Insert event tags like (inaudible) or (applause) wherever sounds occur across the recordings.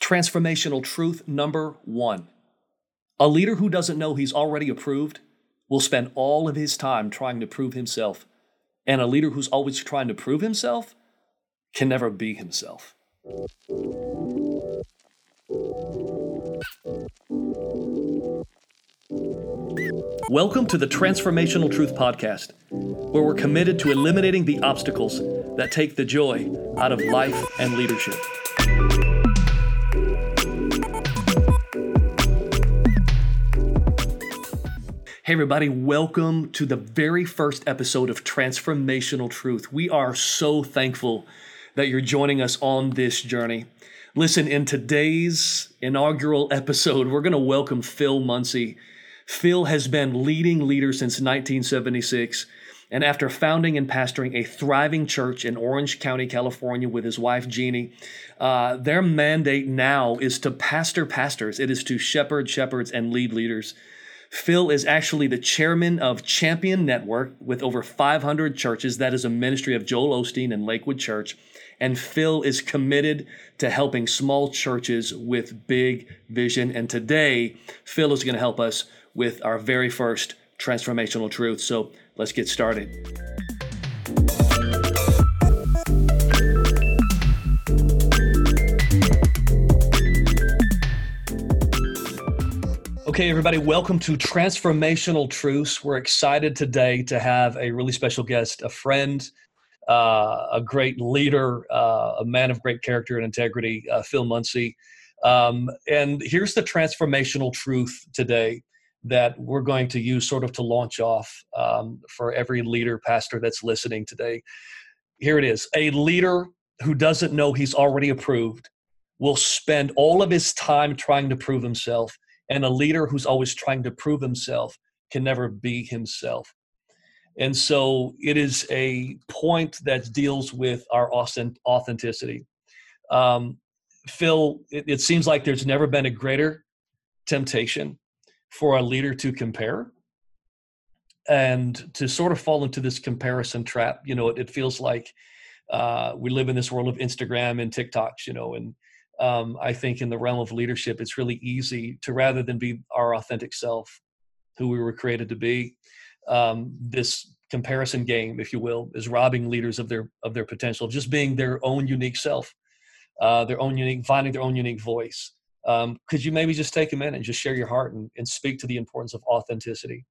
Transformational truth number one a leader who doesn't know he's already approved will spend all of his time trying to prove himself. And a leader who's always trying to prove himself can never be himself. Welcome to the Transformational Truth Podcast, where we're committed to eliminating the obstacles that take the joy out of life and leadership. Hey, everybody, welcome to the very first episode of Transformational Truth. We are so thankful that you're joining us on this journey. Listen, in today's inaugural episode, we're going to welcome Phil Munsey. Phil has been leading leader since 1976. And after founding and pastoring a thriving church in Orange County, California, with his wife Jeannie, uh, their mandate now is to pastor pastors. It is to shepherd shepherds and lead leaders. Phil is actually the chairman of Champion Network with over 500 churches. That is a ministry of Joel Osteen and Lakewood Church. And Phil is committed to helping small churches with big vision. And today, Phil is going to help us with our very first transformational truth. So let's get started. Okay, everybody, welcome to Transformational Truths. We're excited today to have a really special guest, a friend, uh, a great leader, uh, a man of great character and integrity, uh, Phil Munsey. Um, and here's the transformational truth today that we're going to use sort of to launch off um, for every leader, pastor that's listening today. Here it is A leader who doesn't know he's already approved will spend all of his time trying to prove himself and a leader who's always trying to prove himself can never be himself. And so it is a point that deals with our authenticity. Um, Phil, it, it seems like there's never been a greater temptation for a leader to compare and to sort of fall into this comparison trap. You know, it, it feels like uh, we live in this world of Instagram and TikToks, you know, and um, I think in the realm of leadership, it's really easy to rather than be our authentic self, who we were created to be, um, this comparison game, if you will, is robbing leaders of their of their potential just being their own unique self, uh, their own unique, finding their own unique voice. Um, could you maybe just take a minute and just share your heart and, and speak to the importance of authenticity?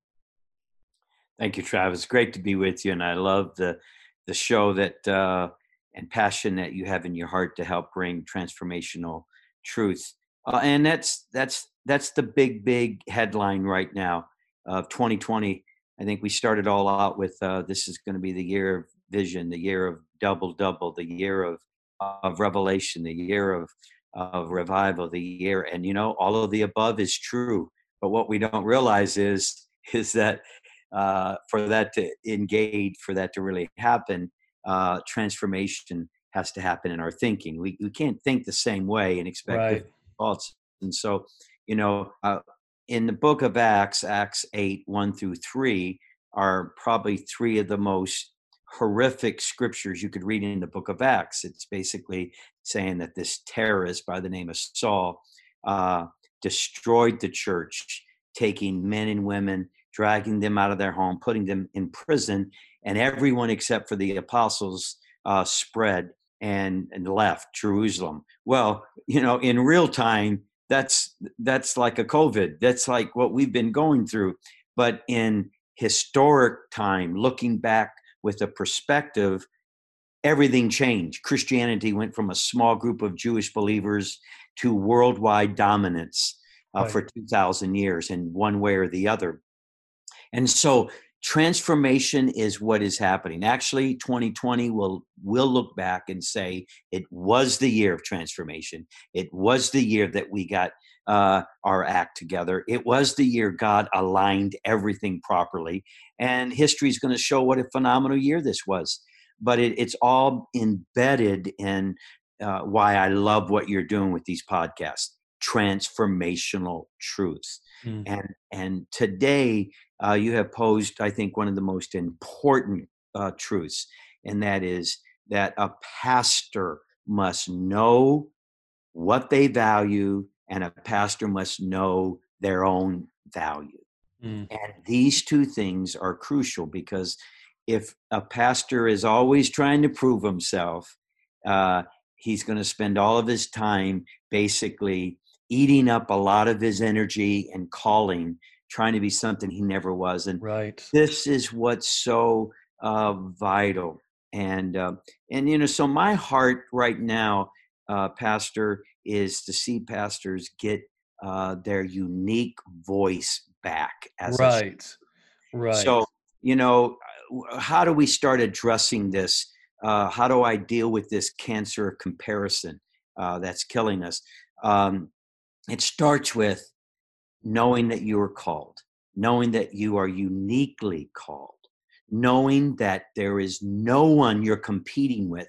Thank you, Travis. Great to be with you, and I love the the show that. Uh, and passion that you have in your heart to help bring transformational truth. Uh, and that's that's that's the big big headline right now of 2020. I think we started all out with uh, this is going to be the year of vision, the year of double double, the year of of revelation, the year of of revival, the year, and you know all of the above is true. But what we don't realize is (laughs) is that uh, for that to engage, for that to really happen, uh, transformation has to happen in our thinking. We, we can't think the same way and expect right. results. And so, you know, uh, in the book of Acts, Acts 8, 1 through 3, are probably three of the most horrific scriptures you could read in the book of Acts. It's basically saying that this terrorist by the name of Saul uh, destroyed the church, taking men and women, dragging them out of their home, putting them in prison, and everyone except for the apostles uh, spread and, and left Jerusalem. Well, you know, in real time, that's that's like a COVID. That's like what we've been going through. But in historic time, looking back with a perspective, everything changed. Christianity went from a small group of Jewish believers to worldwide dominance uh, right. for 2,000 years in one way or the other. And so transformation is what is happening. Actually, 2020 will will look back and say it was the year of transformation. It was the year that we got uh, our act together. It was the year God aligned everything properly, and history is going to show what a phenomenal year this was. But it, it's all embedded in uh, why I love what you're doing with these podcasts transformational truths Mm. And and today uh, you have posed, I think, one of the most important uh, truths, and that is that a pastor must know what they value, and a pastor must know their own value. Mm. And these two things are crucial because if a pastor is always trying to prove himself, uh, he's going to spend all of his time basically eating up a lot of his energy and calling, trying to be something he never was. And right. this is what's so uh, vital. And uh, and you know, so my heart right now, uh, Pastor, is to see pastors get uh, their unique voice back. As right, right. So you know, how do we start addressing this? Uh, how do I deal with this cancer of comparison uh, that's killing us? Um, it starts with knowing that you are called, knowing that you are uniquely called, knowing that there is no one you're competing with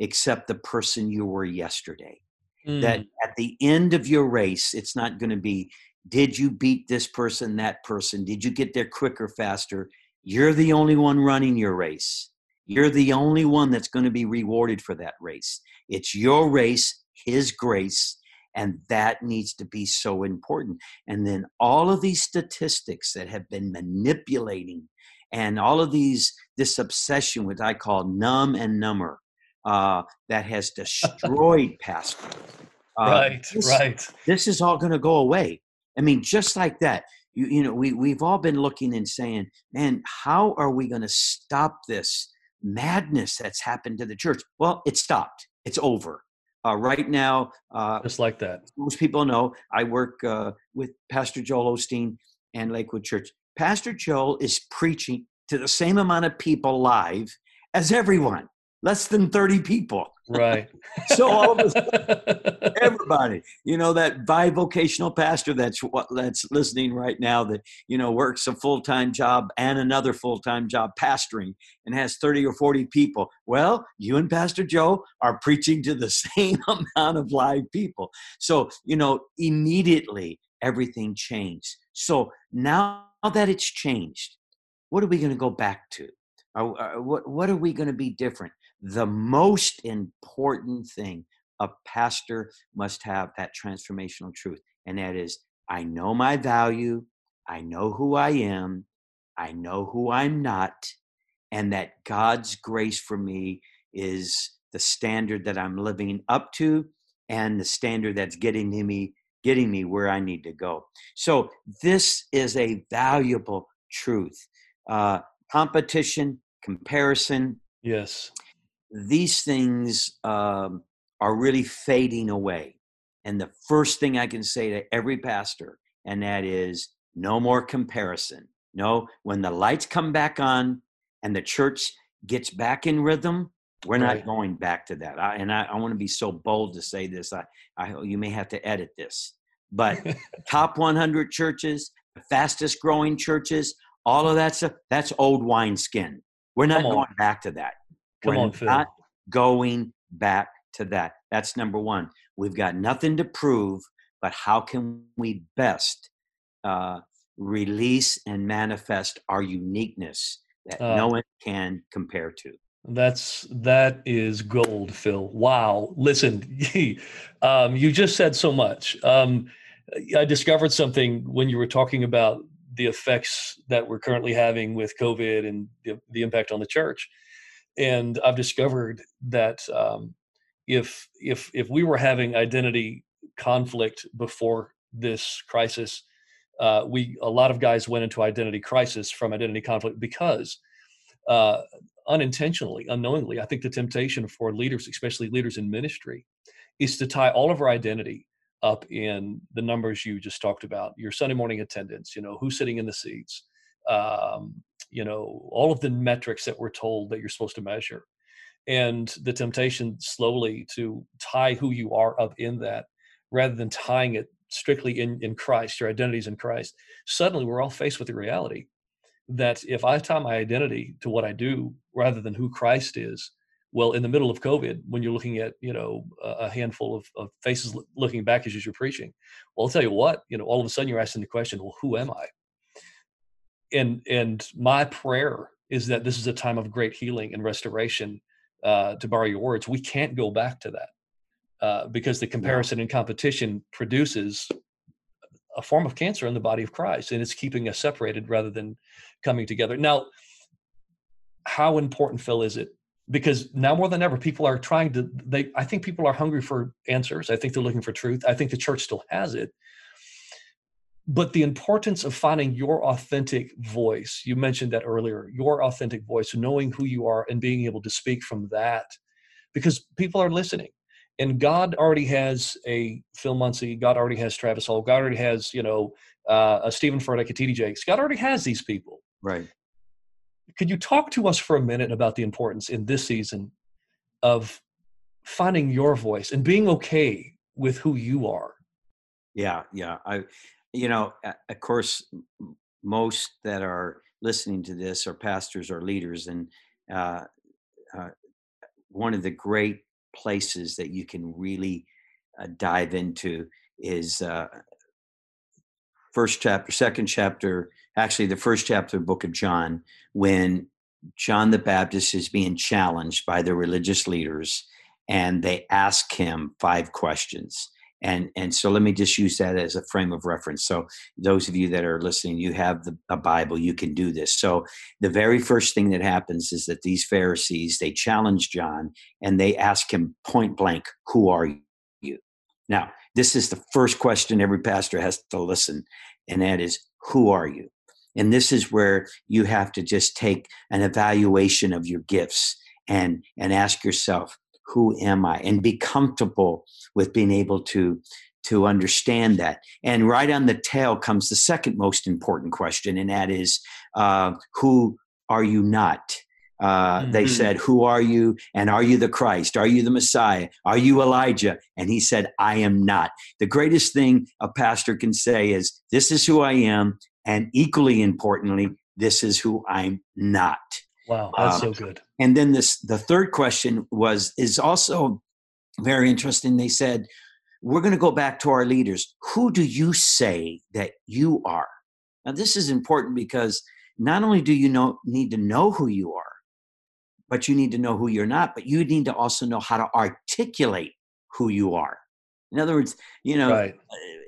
except the person you were yesterday. Mm. That at the end of your race, it's not going to be, did you beat this person, that person? Did you get there quicker, faster? You're the only one running your race. You're the only one that's going to be rewarded for that race. It's your race, His grace, and that needs to be so important. And then all of these statistics that have been manipulating and all of these, this obsession, which I call numb and number, uh, that has destroyed (laughs) pastors. Uh, right, this, right. This is all going to go away. I mean, just like that. You, you know, we, we've all been looking and saying, man, how are we going to stop this madness that's happened to the church? Well, it stopped. It's over. Uh, right now, uh, just like that. Most people know I work uh, with Pastor Joel Osteen and Lakewood Church. Pastor Joel is preaching to the same amount of people live as everyone less than 30 people. Right. so all of us, (laughs) everybody, you know, that bivocational pastor that's what that's listening right now that, you know, works a full-time job and another full-time job pastoring and has 30 or 40 people. Well, you and Pastor Joe are preaching to the (laughs) same amount of live people. So, you know, immediately everything changed. So now that it's changed, what are we going to go back to? what, what are we going to be different? The most important thing a pastor must have that transformational truth and that is i know my value i know who i am i know who i'm not and that god's grace for me is the standard that i'm living up to and the standard that's getting me getting me where i need to go. So this is a valuable truth. Uh, competition comparison yes these things um, are really fading away. And the first thing I can say to every pastor, and that is no more comparison. No, when the lights come back on and the church gets back in rhythm, we're right. not going back to that. I, and I, I want to be so bold to say this. I, I, you may have to edit this, but (laughs) top 100 churches, the fastest growing churches, all of that stuff, that's old wineskin. We're not going back to that. Come on, Phil. not going back to that. That's number one. We've got nothing to prove, but how can we best uh, release and manifest our uniqueness that uh, no one can compare to? That's that is gold, Phil. Wow. Listen, (laughs) um, you just said so much. Um, I discovered something when you were talking about the effects that we're currently having with COVID and the, the impact on the church and I've discovered that um, if if if we were having identity conflict before this crisis, uh, we a lot of guys went into identity crisis from identity conflict because uh, unintentionally, unknowingly, I think the temptation for leaders, especially leaders in ministry, is to tie all of our identity up in the numbers you just talked about, your Sunday morning attendance, you know, who's sitting in the seats, um, you know all of the metrics that we're told that you're supposed to measure and the temptation slowly to tie who you are up in that rather than tying it strictly in, in christ your identities in christ suddenly we're all faced with the reality that if i tie my identity to what i do rather than who christ is well in the middle of covid when you're looking at you know a handful of, of faces looking back as you're preaching well i'll tell you what you know all of a sudden you're asking the question well who am i and and my prayer is that this is a time of great healing and restoration. Uh, to borrow your words, we can't go back to that. uh, because the comparison and competition produces a form of cancer in the body of Christ, and it's keeping us separated rather than coming together. Now, how important, Phil, is it? Because now more than ever, people are trying to. They, I think, people are hungry for answers. I think they're looking for truth. I think the church still has it, but the importance of finding your authentic voice. You mentioned that earlier. Your authentic voice, knowing who you are, and being able to speak from that, because people are listening and God already has a Phil Munsey, God already has Travis Hall, God already has, you know, uh, a Steven Furtick, a TD Jakes. God already has these people. Right. Could you talk to us for a minute about the importance in this season of finding your voice and being okay with who you are? Yeah, yeah. I, you know, of course, most that are listening to this are pastors or leaders, and uh, uh, one of the great places that you can really uh, dive into is uh, first chapter, second chapter, actually the first chapter of the book of John, when John the Baptist is being challenged by the religious leaders and they ask him five questions and and so let me just use that as a frame of reference. So those of you that are listening you have the, a bible you can do this. So the very first thing that happens is that these pharisees they challenge john and they ask him point blank who are you? Now this is the first question every pastor has to listen and that is who are you? And this is where you have to just take an evaluation of your gifts and and ask yourself who am I? And be comfortable with being able to to understand that. And right on the tail comes the second most important question, and that is, uh, who are you not? Uh, mm-hmm. They said, Who are you? And are you the Christ? Are you the Messiah? Are you Elijah? And he said, I am not. The greatest thing a pastor can say is, This is who I am. And equally importantly, this is who I'm not. Wow, that's um, so good. And then this the third question was is also very interesting. They said, We're going to go back to our leaders. Who do you say that you are? Now, this is important because not only do you know need to know who you are, but you need to know who you're not, but you need to also know how to articulate who you are. In other words, you know, right.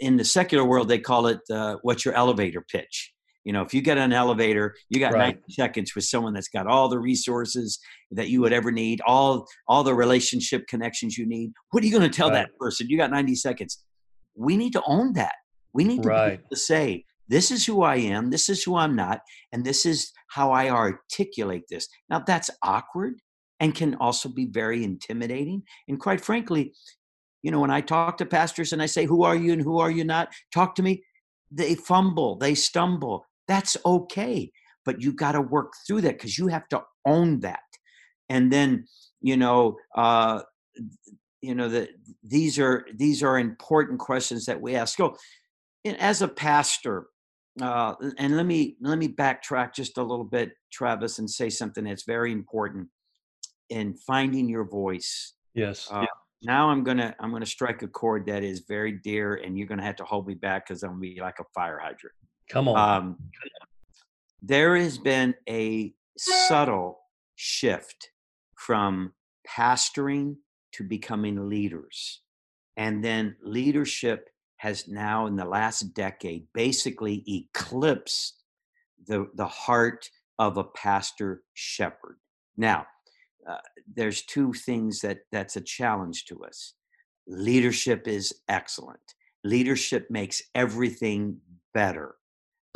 in the secular world, they call it uh, what's your elevator pitch. You know, if you get an elevator, you got right. 90 seconds with someone that's got all the resources that you would ever need, all all the relationship connections you need. What are you going to tell right. that person? You got 90 seconds. We need to own that. We need to, right. to say, this is who I am, this is who I'm not, and this is how I articulate this. Now that's awkward and can also be very intimidating. And quite frankly, you know, when I talk to pastors and I say, Who are you and who are you not? Talk to me, they fumble, they stumble, that's okay. But you got to work through that because you have to own that. And then, you know, uh, you know that these are these are important questions that we ask. So, as a pastor, uh, and let me let me backtrack just a little bit, Travis, and say something that's very important in finding your voice. Yes. Uh, now I'm gonna I'm gonna strike a chord that is very dear, and you're gonna have to hold me back because I'm gonna be like a fire hydrant. Come on. Um, there has been a subtle shift from pastoring to becoming leaders. And then leadership has now, in the last decade, basically eclipsed the, the heart of a pastor shepherd. Now, uh, there's two things that that's a challenge to us. Leadership is excellent. Leadership makes everything better.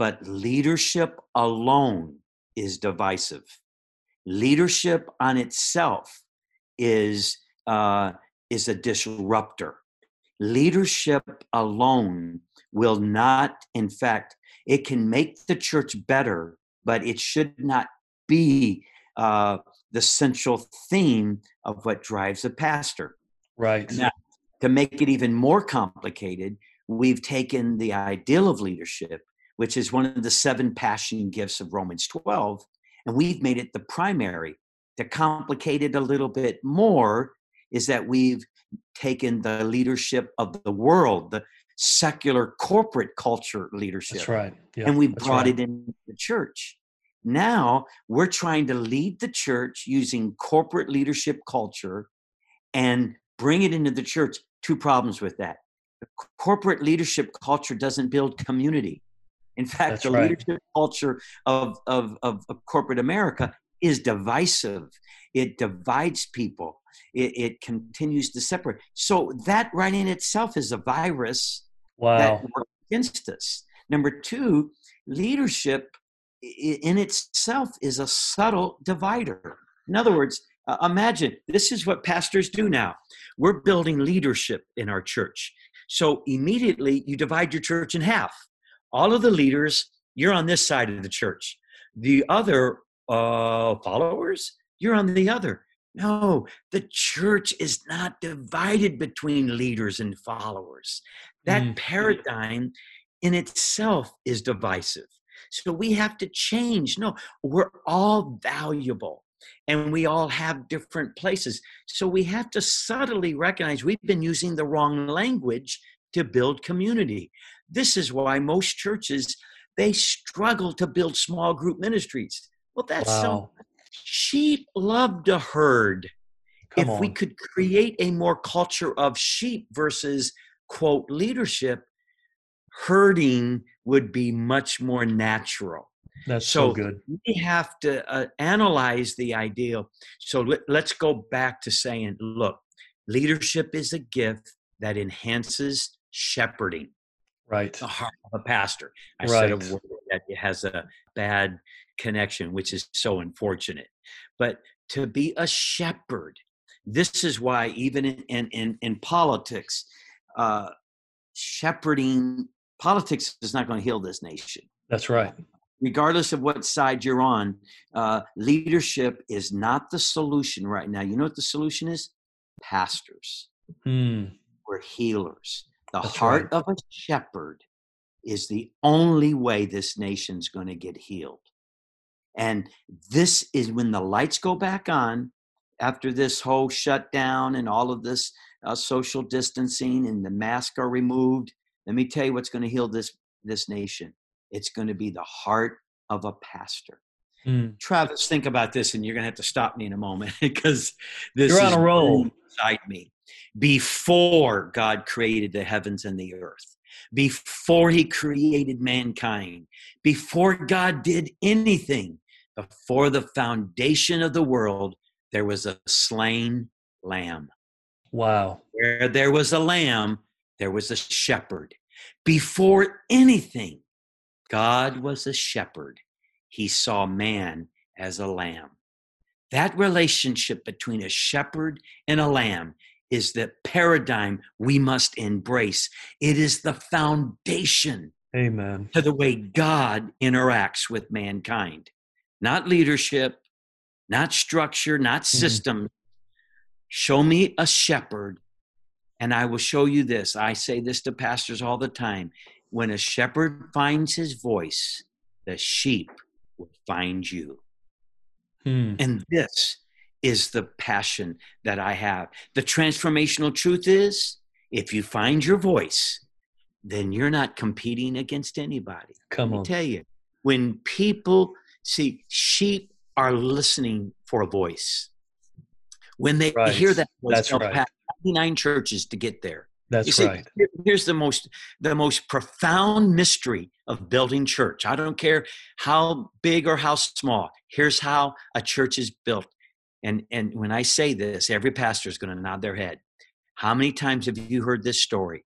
But leadership alone is divisive. Leadership on itself is uh, is a disruptor. Leadership alone will not, in fact, it can make the church better, but it should not be uh, the central theme of what drives a pastor. Right. Now, to make it even more complicated, we've taken the ideal of leadership which is one of the seven passion gifts of Romans 12. And we've made it the primary. To complicate it a little bit more is that we've taken the leadership of the world, the secular corporate culture leadership. That's right. Yeah, and we brought right. it in the church. Now we're trying to lead the church using corporate leadership culture and bring it into the church. Two problems with that. The corporate leadership culture doesn't build community. In fact, That's the right. leadership culture of, of, of, of corporate America is divisive. It divides people. It, it continues to separate. So that right in itself is a virus Wow. that works against us. Number two, leadership in itself is a subtle divider. In other words, uh, imagine this is what pastors do now. We're building leadership in our church. So immediately you divide your church in half. All of the leaders, you're on this side of the church. The other uh, followers, you're on the other. No, the church is not divided between leaders and followers. That Mm. paradigm in itself is divisive. So we have to change. No, we're all valuable and we all have different places. So we have to subtly recognize we've been using the wrong language to build community. This is why most churches they struggle to build small group ministries. Well, that's so sheep love to herd Come if we could create a more culture of sheep versus quote leadership herding would be much more natural That's so, so good. we have to uh, analyze the ideal. so let, let's go back to saying look leadership is a gift that enhances shepherding Right. the heart of a pastor. I said a word that has a bad connection, which is so unfortunate. But to be a shepherd, this is why even in in in, politics, uh, shepherding politics is not going to heal this nation. That's right. Regardless of what side you're on, uh, leadership is not the solution right now. You know what the solution is? Pastors Hmm. we're healers. The That's heart right. of a shepherd is the only way this nation's going to get healed. And this is when the lights go back on after this whole shutdown and all of this uh, social distancing and the masks are removed. Let me tell you what's going to heal this this nation. It's going to be the heart of a pastor. Hmm. Travis, think about this, and you're going to have to stop me in a moment (laughs) because this You're on is a roll. inside me. Before God created the heavens and the earth, before He created mankind, before God did anything, before the foundation of the world, there was a slain lamb. Wow. Where there was a lamb, there was a shepherd. Before anything, God was a shepherd. He saw man as a lamb. That relationship between a shepherd and a lamb is the paradigm we must embrace. It is the foundation Amen. to the way God interacts with mankind. Not leadership, not structure, not system. Show me a shepherd, and I will show you this. I say this to pastors all the time. When a shepherd finds his voice, the sheep will find you. Hmm. And this is the passion that I have. The transformational truth is if you find your voice, then you're not competing against anybody. Come Let me on. tell you, when people see sheep are listening for a voice, when they Right. hear that voice, That's they'll right. pass 99 churches to get there. That's you see, right. here's the most the most profound mystery of building church. I don't care how big or how small. Here's how a church is built. And and when I say this, every pastor is going to nod their head. How many times have you heard this story?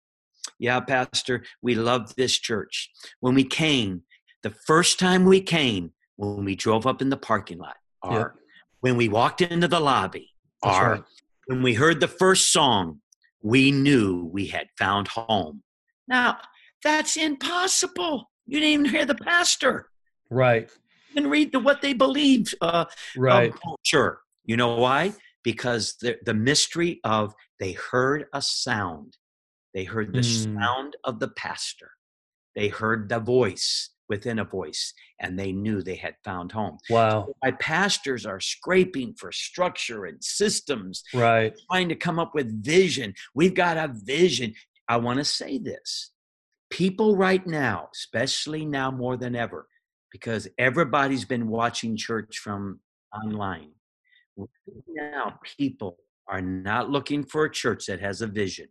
Yeah, pastor, we love this church. When we came, the first time we came, when we drove up in the parking lot, or when we walked into the lobby, That's or right. when we heard the first song, we knew we had found home. Now, that's impossible. You didn't even hear the pastor. Right. You didn't read the, what they believed uh, Right. culture. You know why? Because the, the mystery of they heard a sound. They heard the Mm. sound of the pastor. They heard the voice within a voice, and they knew they had found home. Wow. My pastors are scraping for structure and systems Right. trying to come up with vision. We've got a vision. I want to say this. People right now, especially now more than ever, because everybody's been watching church from online. Now, people are not looking for a church that has a vision.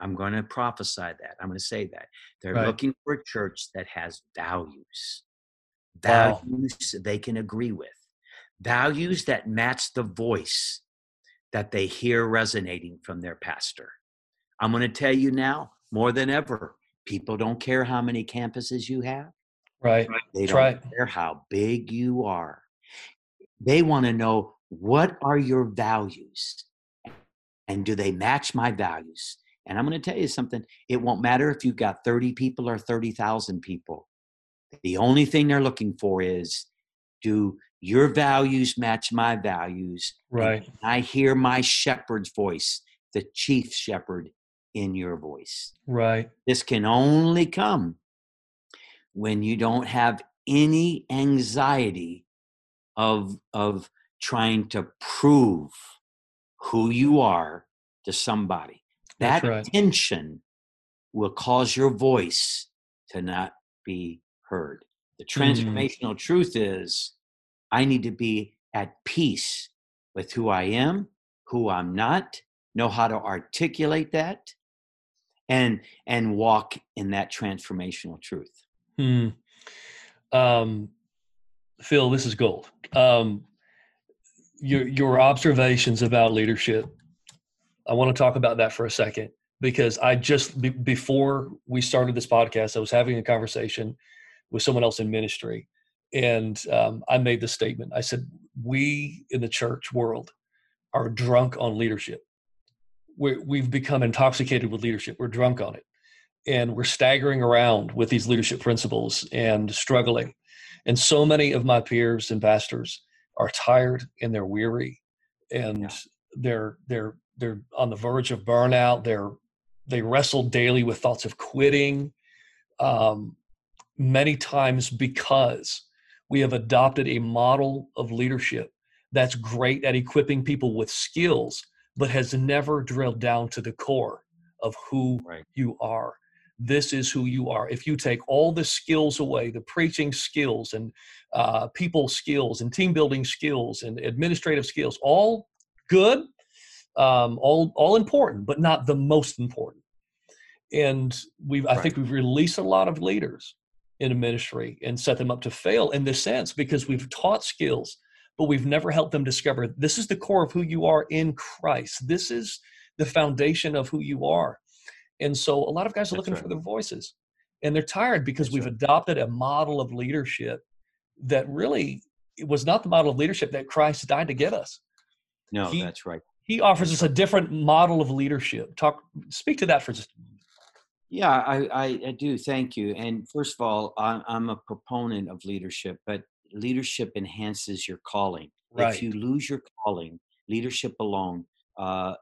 I'm going to prophesy that. I'm going to say that. They're Right. looking for a church that has values. Wow. Values they can agree with. Values that match the voice that they hear resonating from their pastor. I'm going to tell you now, more than ever, people don't care how many campuses you have. Right. They That's don't right. care how big you are. They want to know what are your values and do they match my values? And I'm going to tell you something. It won't matter if you've got 30 people or 30,000 people. The only thing they're looking for is do your values match my values? Right. I hear my shepherd's voice, the chief shepherd in your voice. Right. This can only come when you don't have any anxiety of of trying to prove who you are to somebody. That right. tension will cause your voice to not be heard. The Mm. transformational truth is I need to be at peace with who I am, who I'm not, know how to articulate that and and walk in that transformational truth. Hmm. Um, Phil, this is gold. Um, your your observations about leadership. I want to talk about that for a second because I just be, before we started this podcast, I was having a conversation with someone else in ministry, and um, I made this statement. I said, "We in the church world are drunk on leadership. We're, we've become intoxicated with leadership. We're drunk on it." and we're staggering around with these leadership principles and struggling. And so many of my peers and pastors are tired and they're weary and Yeah. they're they're they're on the verge of burnout. They're they wrestle daily with thoughts of quitting. Um, many times because we have adopted a model of leadership that's great at equipping people with skills, but has never drilled down to the core of who Right. you are. This is who you are. If you take all the skills away, the preaching skills and uh, people skills and team building skills and administrative skills, all good, um, all all important, but not the most important. And we've, I think, we've released a lot of leaders in a ministry and set them up to fail in this sense because we've taught skills, but we've never helped them discover this is the core of who you are in Christ. This is the foundation of who you are. And so a lot of guys are That's looking right. for their voices and they're tired because That's we've right. adopted a model of leadership that really it was not the model of leadership that Christ died to give us. No, He- that's right. He offers us a different model of leadership. Talk speak to that for just a moment. Yeah, I, I, I do. Thank you. And first of all, I'm, I'm a proponent of leadership, but leadership enhances your calling. Right. If you lose your calling, leadership alone, uh,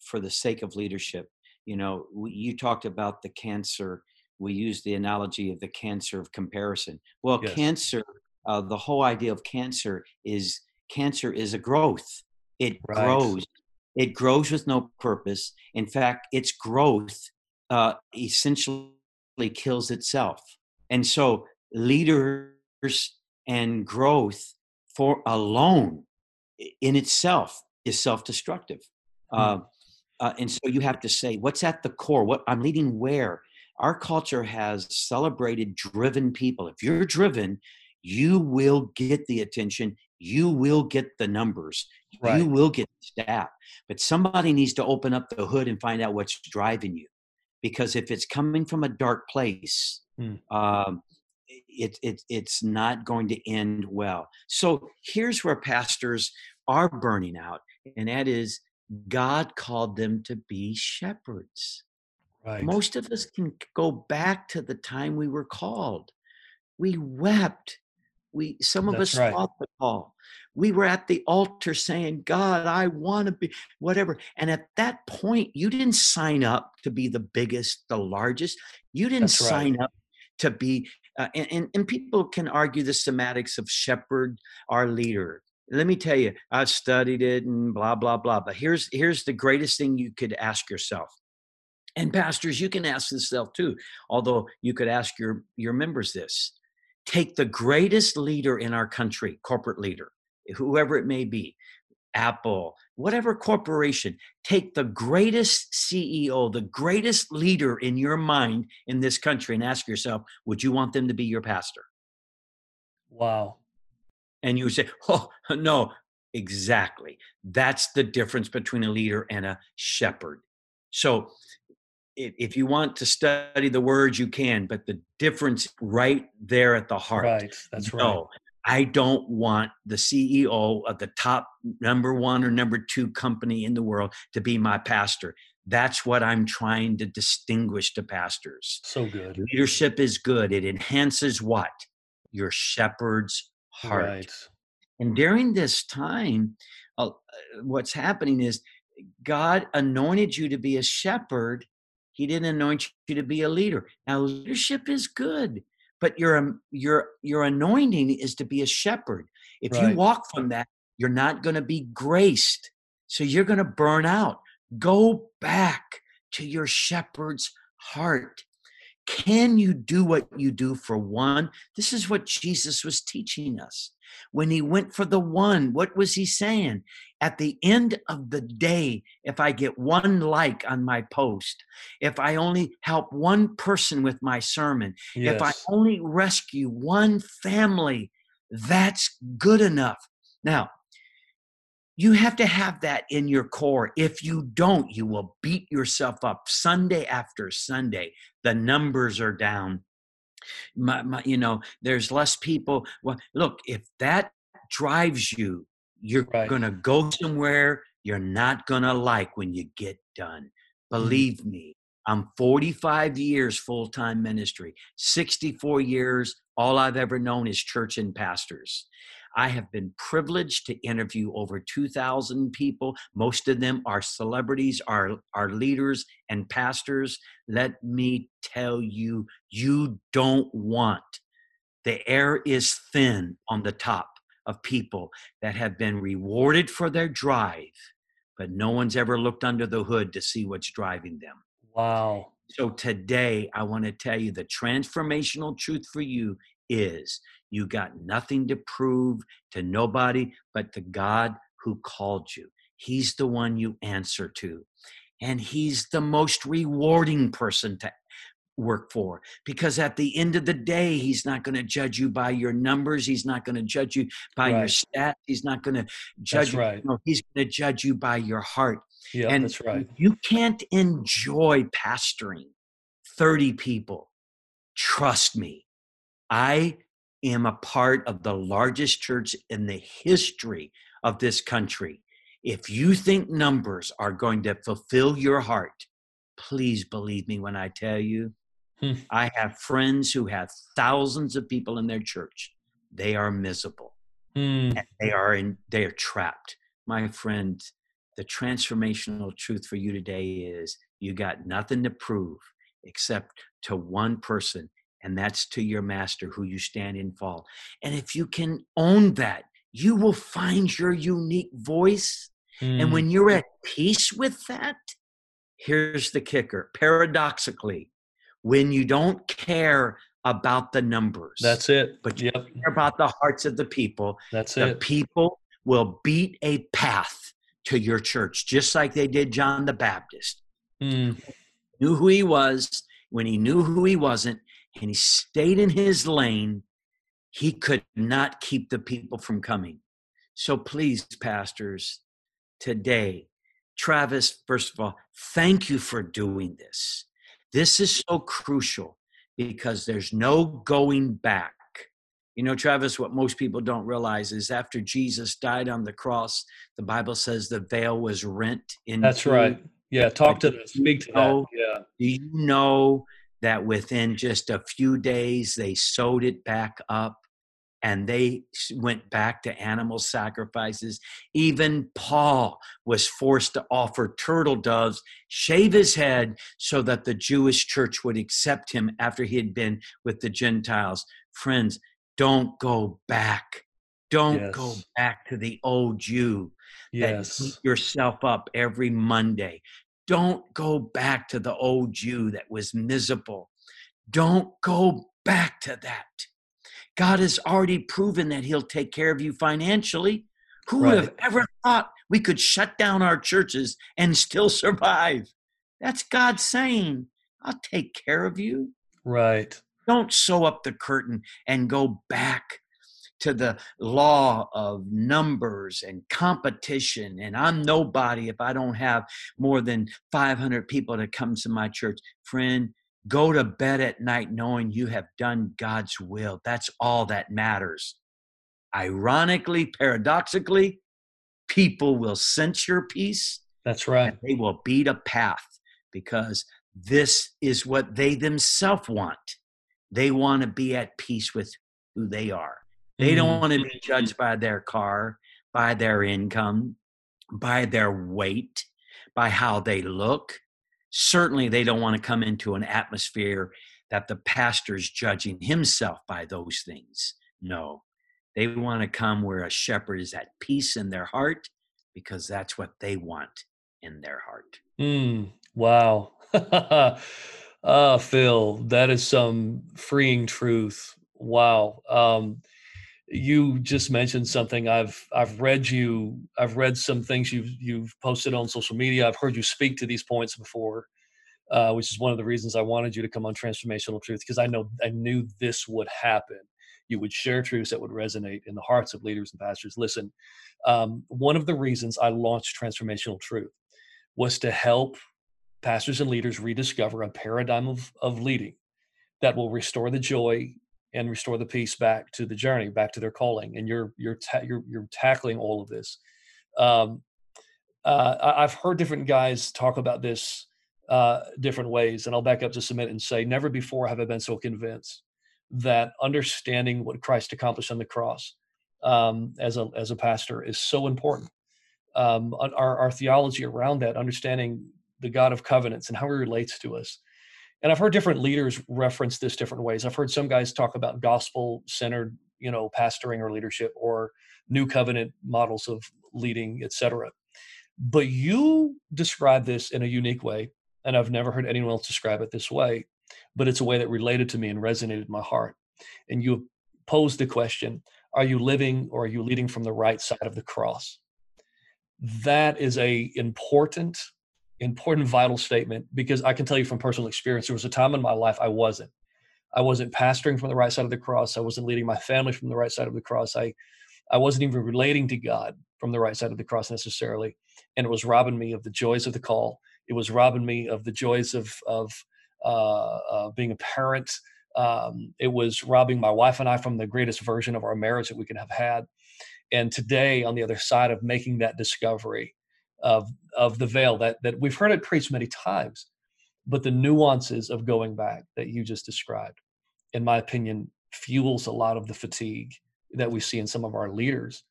for the sake of leadership, you know, you talked about the cancer. We use the analogy of the cancer of comparison. Well, Yes. cancer, uh, the whole idea of cancer is cancer is a growth. It Right. grows. It grows with no purpose. In fact, its growth uh, essentially kills itself. And so leaders and growth for alone in itself is self-destructive. Hmm. Uh, uh, and so you have to say, what's at the core? What I'm leading where? Our culture has celebrated driven people. If you're driven, you will get the attention. You will get the numbers. Right. You will get staff. But somebody needs to open up the hood and find out what's driving you because if it's coming from a dark place Hmm. um, it, it, it's not going to end well so here's where pastors are burning out and that is god called them to be shepherds. Right. most of us can go back to the time we were called. We wept. We some of That's us right. fought the call. We were at the altar saying god i want to be whatever. And at that point you didn't sign up to be the biggest the largest. You didn't That's right. sign up to be uh, and, and, and people can argue the semantics of shepherd our leader let me tell you i've studied it and blah blah blah but here's here's the greatest thing you could ask yourself and pastors you can ask yourself too although you could ask your your members this take the greatest leader in our country corporate leader whoever it may be Apple, whatever corporation, take the greatest CEO, the greatest leader in your mind in this country, and ask yourself, would you want them to be your pastor? Wow. And you say, (laughs) oh, no, exactly. That's the difference between a leader and a shepherd. So if you want to study the words, you can, but the difference right there at the heart. Right. That's right. No, I don't want the CEO of the top number one or number two company in the world to be my pastor. That's what I'm trying to distinguish to pastors. So good. Leadership is good. It enhances what? Your shepherd's heart. Right. And during this time, uh, what's happening is God anointed you to be a shepherd. He didn't anoint you to be a leader. Now, leadership is good but your um, your your anointing is to be a shepherd if right. you walk from that you're not going to be graced so you're going to burn out go back to your shepherd's heart can you do what you do for one this is what jesus was teaching us when he went for the one what was he saying at the end of the day, if I get one like on my post, if I only help one person with my sermon, yes. if I only rescue one family, that's good enough. Now, you have to have that in your core. If you don't, you will beat yourself up Sunday after Sunday. The numbers are down. My, my, you know, there's less people. Well, look, if that drives you you're right. going to go somewhere you're not going to like when you get done. Mm-hmm. Believe mm-hmm. me, I'm 45 years full time ministry, 64 years. All I've ever known is church and pastors. I have been privileged to interview over 2,000 people. Most of them are celebrities, are, are leaders and pastors. Let me tell you, you don't want. The air is thin on the top of people that have been rewarded for their drive, but no one's ever looked under the hood to see what's driving them. Wow. So today, I want to tell you the transformational truth for you is you got nothing to prove to nobody but to God who called you. He's the one you answer to. And he's the most rewarding person to work for because at the end of the day he's not going to judge you by your numbers he's not going to judge you by right. your stats he's not going to judge that's right. you no, he's going to judge you by your heart yeah and that's right you can't enjoy pastoring 30 people trust me i am a part of the largest church in the history of this country if you think numbers are going to fulfill your heart please believe me when I tell you Hmm. I have friends who have thousands of people in their church. They are miserable. Hmm. They are in they are trapped. My friend, the transformational truth for you today is you got nothing to prove except to one person, and that's to your master who you stand in fall. And if you can own that, you will find your unique voice. And hmm. when you're at peace with that, here's the kicker paradoxically, when you don't care about the numbers. That's it. But you yep. care about the hearts of the people. That's the it. The people will beat a path to your church, just like they did John the Baptist. Mm. Knew who he was when he knew who he wasn't, and he stayed in his lane. He could not keep the people from coming. So please, pastors, today, Travis, first of all, thank you for doing this. This is so crucial because there's no going back. You know, Travis, what most people don't realize is after Jesus died on the cross, the Bible says the veil was rent in. That's right. Yeah, talk to that. Speak to know, that. Yeah. Do you know that within just a few days they sewed it back up? and they went back to animal sacrifices. Even Paul was forced to offer turtle doves, shave his head so that the Jewish church would accept him after he had been with the Gentiles. Friends, don't go back. Don't yes. go back to the old you yes. that beat yourself up every Monday. Don't go back to the old you that was miserable. Don't go back to that God has already proven that He'll take care of you financially. Who would have ever thought we could shut down our churches and still (laughs) survive? That's God saying, I'll take care of you. Right. Don't sew up the curtain and go back to the law of numbers and competition. And I'm nobody if I don't have more than 500 people to come to my church. Friend, go to bed at night knowing you have done God's will. That's all that matters. Ironically, paradoxically, people will sense your peace. That's right. they will beat a path because this is what they themselves want. They want to be at peace with who they are. They don't mm-hmm. want to be judged by their car, by their income, by their weight, by how they look. Certainly, they don't want to come into an atmosphere that the pastor's judging himself by those things. No, they want to come where a shepherd is at peace in their heart because that's what they want in their heart. Mm, wow. (laughs) Ah, Phil, that is some freeing truth. Wow. Um, you just mentioned something. I've I've read you. I've read some things you've you've posted on social media. I've heard you speak to these points before, uh, which is one of the reasons I wanted you to come on Transformational Truth because I know I knew this would happen. You would share truths that would resonate in the hearts of leaders and pastors. Listen, um, one of the reasons I launched Transformational Truth was to help pastors and leaders rediscover a paradigm of, of leading that will restore the joy and restore the peace back to the journey, back to their calling. And you're you're ta- you're, you're tackling all of this. Um, uh, I've heard different guys talk about this uh, different ways, and I'll back up just a minute and say, never before have I been so convinced that understanding what Christ accomplished on the cross um, as a as a pastor is so important. Um, our, our theology around that, understanding the God of covenants and how he relates to us. And I've heard different leaders reference this different ways. I've heard some guys talk about gospel centered, you know, pastoring or leadership or new covenant models of leading, etc. But you describe this in a unique way, and I've never heard anyone else describe it this way, but it's a way that related to me and resonated in my heart. And you posed the question, are you living or are you leading from the right side of the cross? That is a important important vital statement because I can tell you from personal experience, there was a time in my life I wasn't. I wasn't pastoring from the right side of the cross. I wasn't leading my family from the right side of the cross. I, I wasn't even relating to God from the right side of the cross necessarily. And it was robbing me of the joys of the call. It was robbing me of the joys of, of uh, uh, being a parent. Um, it was robbing my wife and I from the greatest version of our marriage that we could have had. And today, on the other side of making that discovery, of of the veil that that we've heard it preached many times but the nuances of going back that you just described in my opinion fuels a lot of the fatigue that we see in some of our leaders.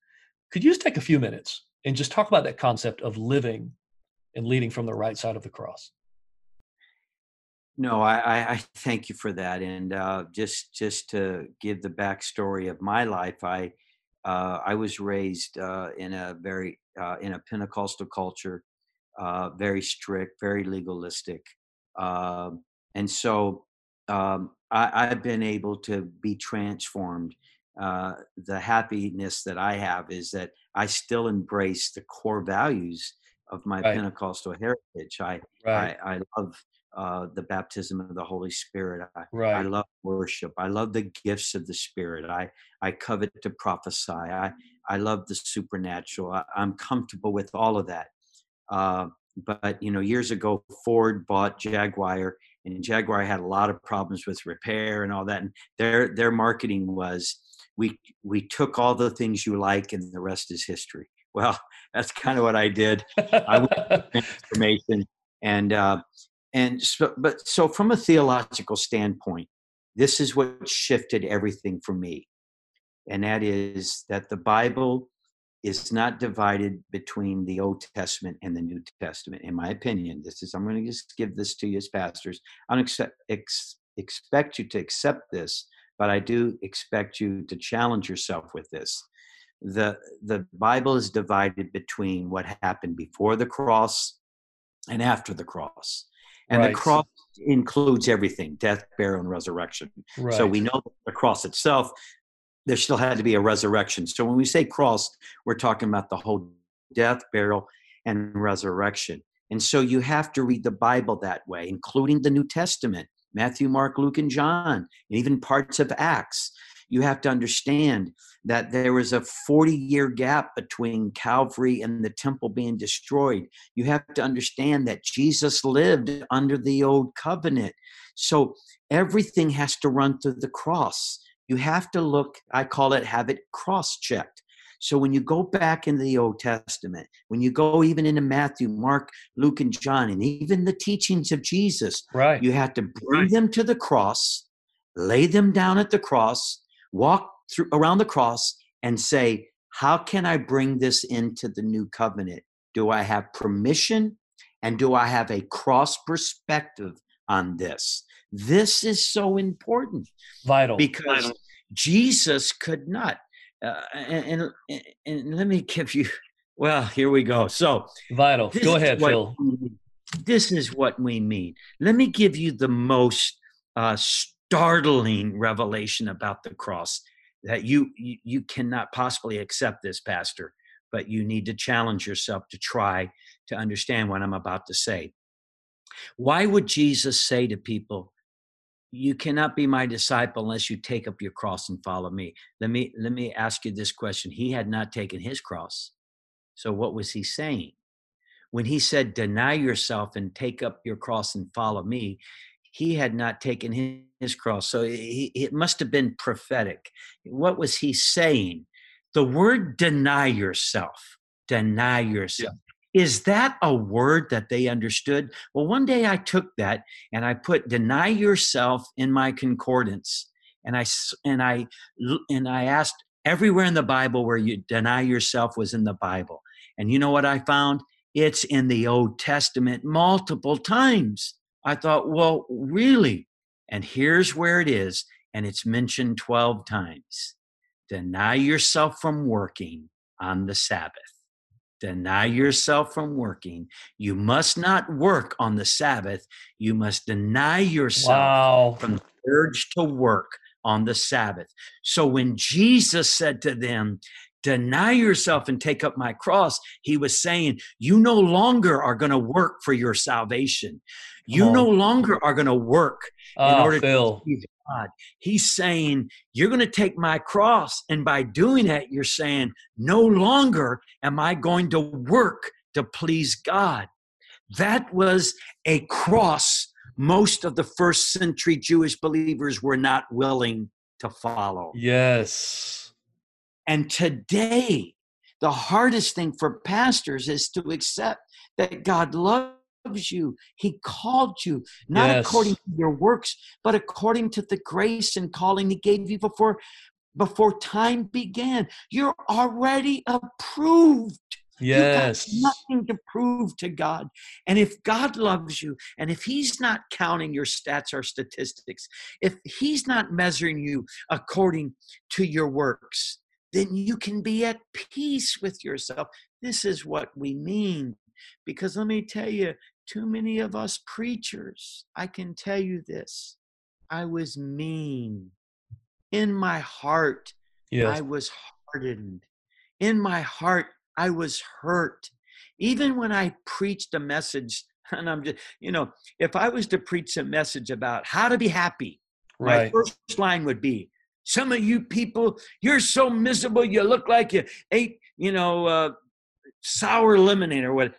Could you just take a few minutes and just talk about that concept of living and leading from the right side of the cross? No i, I thank you for that. And uh, just just to give the backstory of my life i uh, i was raised uh, in a very uh, in a Pentecostal culture, uh, very strict, very legalistic. Uh, and so um, I, have been able to be transformed. Uh, the happiness that I have is that I still embrace the core values of my right. Pentecostal heritage. I, right. I, I, love uh, the baptism of the Holy Spirit. I, right. I love worship. I love the gifts of the Spirit. I, I covet to prophesy. I, I love the supernatural. I, am comfortable with all of that. Uh, but you know, years ago, Ford bought Jaguar, and Jaguar had a lot of problems with repair and all that. And their their marketing was, we we took all the things you like, and the rest is history. (laughs) Well, that's kind of what I did. I went (laughs) transformation, and uh, and so, but so from a theological standpoint, this is what shifted everything for me and that is that the Bible is not divided between the Old Testament and the New Testament. In my opinion, this is I'm going to just give this to you as pastors. I don't accept, ex, expect you to accept this, but I do expect you to challenge yourself with this. The the Bible is divided between what happened before the cross and after the cross. And right. the cross includes everything death, burial, and resurrection. Right. So we know the cross itself there still had to be a resurrection. So when we say cross, we're talking about the whole death, burial, and resurrection. And so you have to read the Bible that way, including the New Testament Matthew, Mark, Luke, and John, and even parts of Acts. You have to understand that there was a 40 year gap between Calvary and the temple being destroyed. You have to understand that Jesus lived under the old covenant. So everything has to run through the cross. You have to look, I call it, have it cross checked. So when you go back into the Old Testament, when you go even into Matthew, Mark, Luke, and John, and even the teachings of Jesus, right. you have to bring them to the cross, lay them down at the cross, walk through around the cross, and say, How can I bring this into the new covenant? Do I have permission? And do I have a cross perspective on this? This is so important. Vital. Because Vital. Jesus could not uh, and, and, and let me give you well here we go so vital go ahead phil this is what we mean let me give you the most uh, startling revelation about the cross that you, you you cannot possibly accept this pastor but you need to challenge yourself to try to understand what i'm about to say. Why would jesus say to people you cannot be my disciple unless you take up your cross and follow me. Let me let me ask you this question. He had not taken his cross. So what was he saying? When he said deny yourself and take up your cross and follow me he had not taken his, cross so he, it must have been prophetic what was he saying the word deny yourself deny yourself is that a word that they understood? Well, one day I took that and I put deny yourself in my concordance. And I and I and I asked everywhere in the Bible where you deny yourself was in the Bible. And you know what I found? It's in the Old Testament multiple times. I thought, well, really? And here's where it is, and it's mentioned 12 times. Deny yourself from working on the Sabbath. Deny yourself from working. You must not work on the Sabbath. You must deny yourself wow. from the urge to work on the Sabbath. So when Jesus said to them, Deny yourself and take up my cross, he was saying, You no longer are going to work for your salvation. You oh. no longer are going to work in oh, order Phil. to please God. He's saying, You're going to take my cross. And by doing that, you're saying, No longer am I going to work to please God. That was a cross most of the first century Jewish believers were not willing to follow. Yes. And today, the hardest thing for pastors is to accept that God loves you. He called you, not yes. according to your works, but according to the grace and calling He gave you before before time began. You're already approved. Yes. nothing to prove to God. And if God loves you, and if He's not counting your stats or statistics, if He's not measuring you according to your works, then you can be at peace with yourself. This is what we mean. Because let me tell you, too many of us preachers, I can tell you this. I was mean. In my heart, yes. I was hardened. In my heart, I was hurt. Even when I preached a message, (laughs) and I'm just, you know, if I was to preach a message about how to be happy, right. my first line would be, some of you people, you're so miserable, you look like you ate, you know, uh, sour lemonade or what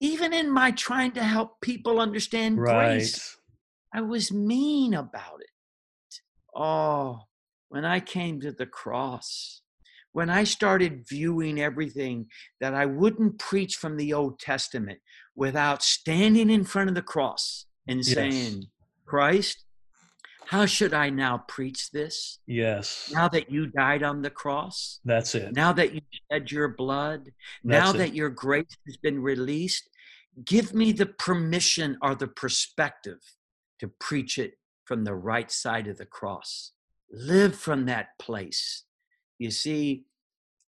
even in my trying to help people understand right. grace, I was mean about it. Oh, when I came to the cross, when I started viewing everything that I wouldn't preach from the Old Testament without standing in front of the cross and yes. saying, Christ, how should I now preach this? Yes. Now that you died on the cross? That's it. Now that you shed your blood? That's now it. that your grace has been released? Give me the permission or the perspective to preach it from the right side of the cross. Live from that place. You see,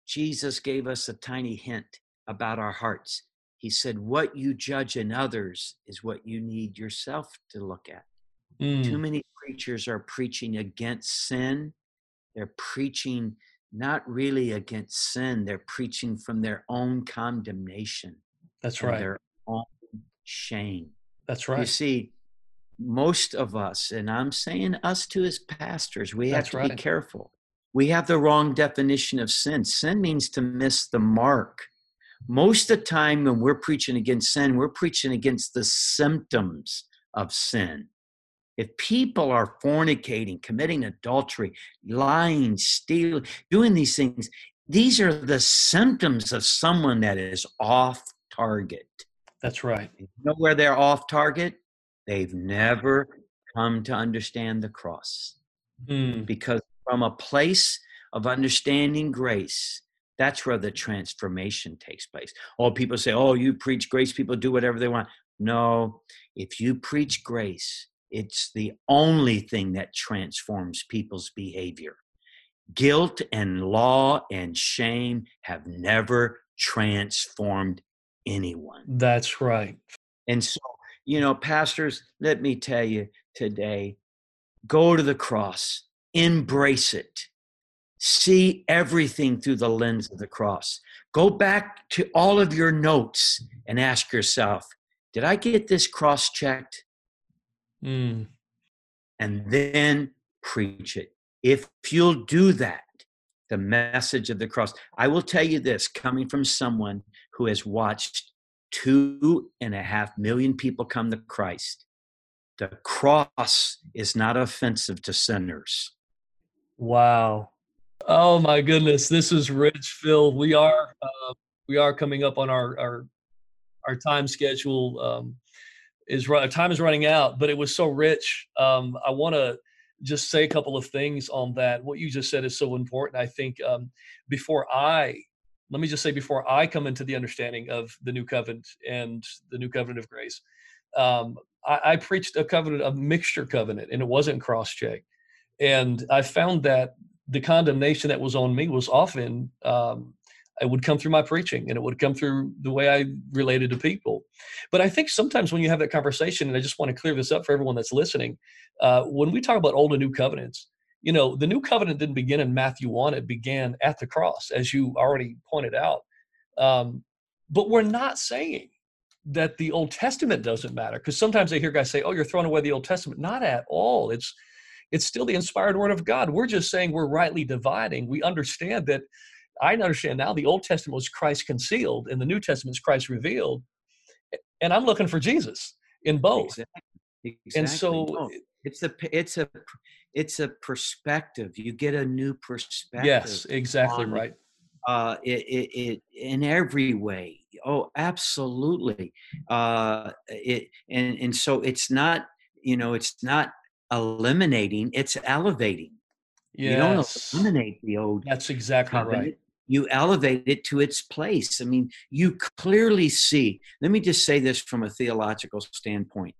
Jesus gave us a tiny hint about our hearts. He said, What you judge in others is what you need yourself to look at. Mm. Too many preachers are preaching against sin. they're preaching not really against sin, they're preaching from their own condemnation. That's right. Their own shame. That's right. You see, most of us, and I'm saying us too as pastors, we have That's to right. be careful. We have the wrong definition of sin. Sin means to miss the mark. Most of the time, when we're preaching against sin, we're preaching against the symptoms of sin. If people are fornicating, committing adultery, lying, stealing, doing these things, these are the symptoms of someone that is off target. That's right. You know where they're off target? They've never come to understand the cross. Mm, Because from a place of understanding grace, that's where the transformation takes place. All people say, oh, you preach grace, people do whatever they want. No, if you preach grace, it's the only thing that transforms people's behavior. Guilt and law and shame have never transformed anyone. that's right. And so, you know, pastors, let me tell you today go to the cross, embrace it, see everything through the lens of the cross. Go back to all of your notes and ask yourself, did I get this cross checked? Mm, And then preach it. If you'll do that, the message of the cross. I will tell you this coming from someone who has watched two and a half million people come to Christ. The cross is not offensive to sinners. wow. Oh my goodness, this is rich, Phil. We are uh, we are coming up on our our our time schedule. Um, is time is running out, but it was so rich. Um, I want to just say a couple of things on that. What you just said is so important. I think um, before I let me just say before I come into the understanding of the new covenant and the new covenant of grace, um, I, I preached a covenant, a mixture covenant, and it wasn't cross check. And I found that the condemnation that was on me was often um, it would come through my preaching and it would come through the way I related to people. But I think sometimes when you have that conversation, and I just want to clear this up for everyone that's listening, uh, when we talk about old and new covenants, you know, the new covenant didn't begin in Matthew 1, it began at the cross, as you already pointed out. Um, but we're not saying that the Old Testament doesn't matter because sometimes I hear guys say, "Oh, you're throwing away the Old Testament." Not at all. It's it's still the inspired word of God. We're just saying we're rightly dividing. We understand that. I understand now the Old Testament was Christ concealed, and the New Testament is Christ revealed. And I'm looking for Jesus in both. Exactly. And so, No, it's a it's a it's a perspective. You get a new perspective. yes, exactly on- right. uh, it, it, it in every way. Oh, absolutely. Uh, it and and so it's not you know it's not eliminating; it's elevating. You don't eliminate the old that's exactly covenant. right. You elevate it to its place. I mean, you clearly see. Let me just say this from a theological standpoint.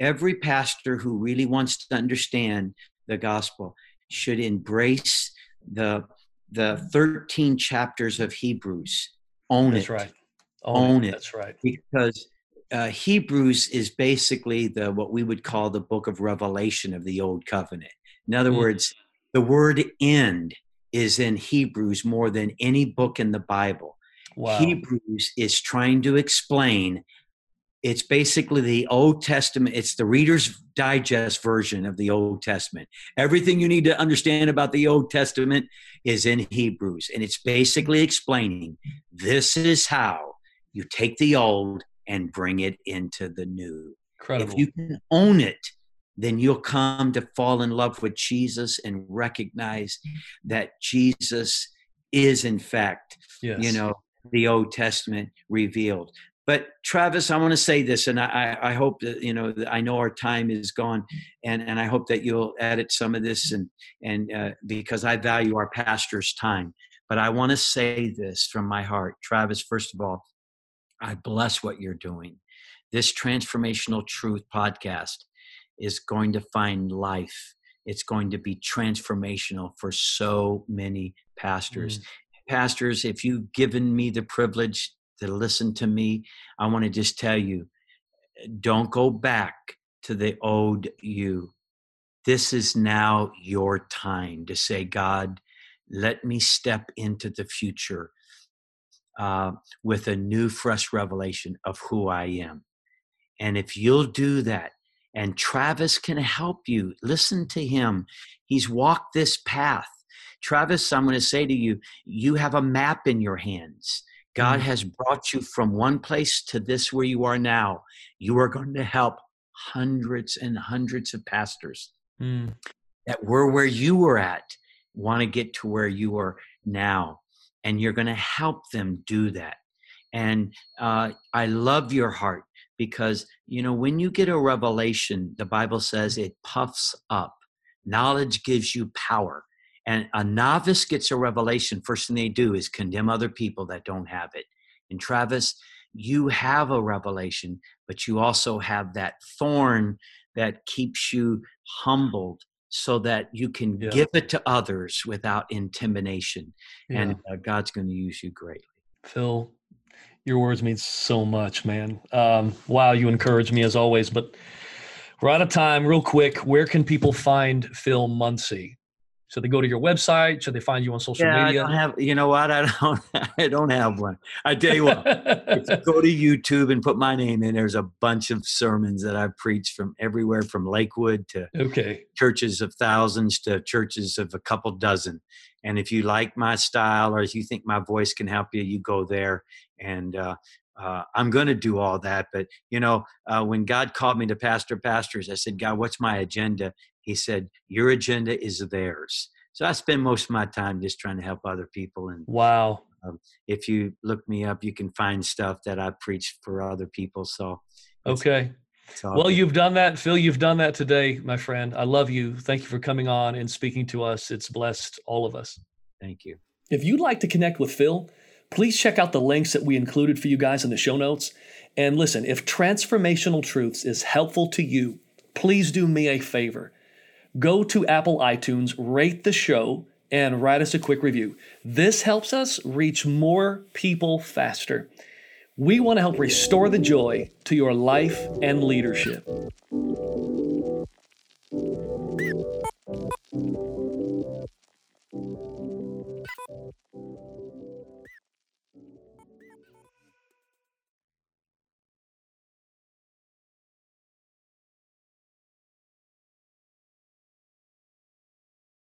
Every pastor who really wants to understand the gospel should embrace the the 13 chapters of Hebrews. Own That's it. right. Own it. That's right. Because uh, Hebrews is basically the what we would call the book of Revelation of the Old Covenant. In other Mm. words, the word "end" is in Hebrews more than any book in the Bible. Wow. Hebrews is trying to explain. It's basically the Old Testament. It's the Reader's Digest version of the Old Testament. Everything you need to understand about the Old Testament is in Hebrews, and it's basically explaining this is how you take the old and bring it into the new. Incredible. If you can own it, then you'll come to fall in love with Jesus and recognize that Jesus is, in fact, yes. you know, the Old Testament revealed. But Travis, I want to say this, and I, I hope that you know. I know our time is gone, and and I hope that you'll edit some of this, and and uh, because I value our pastor's time. But I want to say this from my heart, Travis. First of all, I bless what you're doing. This transformational truth podcast is going to find life. It's going to be transformational for so many pastors. Mm. Pastors, if you've given me the privilege to listen to me, I want to just tell you don't go back to the old you. this is now your time to say, God, let me step into the future uh, with a new, fresh revelation of who I am. And if you'll do that, and Travis can help you, listen to him. He's walked this path. Travis, I'm going to say to you, you have a map in your hands. God mm. has brought you from one place to this where you are now. You are going to help hundreds and hundreds of pastors mm. that were where you were at, want to get to where you are now. And you're going to help them do that. And uh, I love your heart because, you know, when you get a revelation, the Bible says it puffs up. Knowledge gives you power. And a novice gets a revelation, first thing they do is condemn other people that don't have it. And Travis, you have a revelation, but you also have that thorn that keeps you humbled so that you can yeah. give it to others without intimidation. Yeah. And uh, God's going to use you greatly. Phil, your words mean so much, man. Um, wow, you encourage me as always. But we're out of time. Real quick, where can people find Phil Munsey? Should they go to your website? Should they find you on social yeah, media? I don't have. You know what? I don't. (laughs) I don't have one. I tell you what. (laughs) go to YouTube and put my name in. There's a bunch of sermons that I've preached from everywhere, from Lakewood to okay churches of thousands to churches of a couple dozen. And if you like my style or if you think my voice can help you, you go there. And uh, uh, I'm going to do all that. But, you know, uh, when God called me to pastor pastors, I said, God, what's my agenda? He said, Your agenda is theirs. So I spend most of my time just trying to help other people. And wow. Um, if you look me up, you can find stuff that I preached for other people. So, okay. Well, good. you've done that, Phil. You've done that today, my friend. I love you. Thank you for coming on and speaking to us. It's blessed all of us. Thank you. If you'd like to connect with Phil, Please check out the links that we included for you guys in the show notes. And listen, if Transformational Truths is helpful to you, please do me a favor. Go to Apple iTunes, rate the show, and write us a quick review. This helps us reach more people faster. We want to help restore the joy to your life and leadership.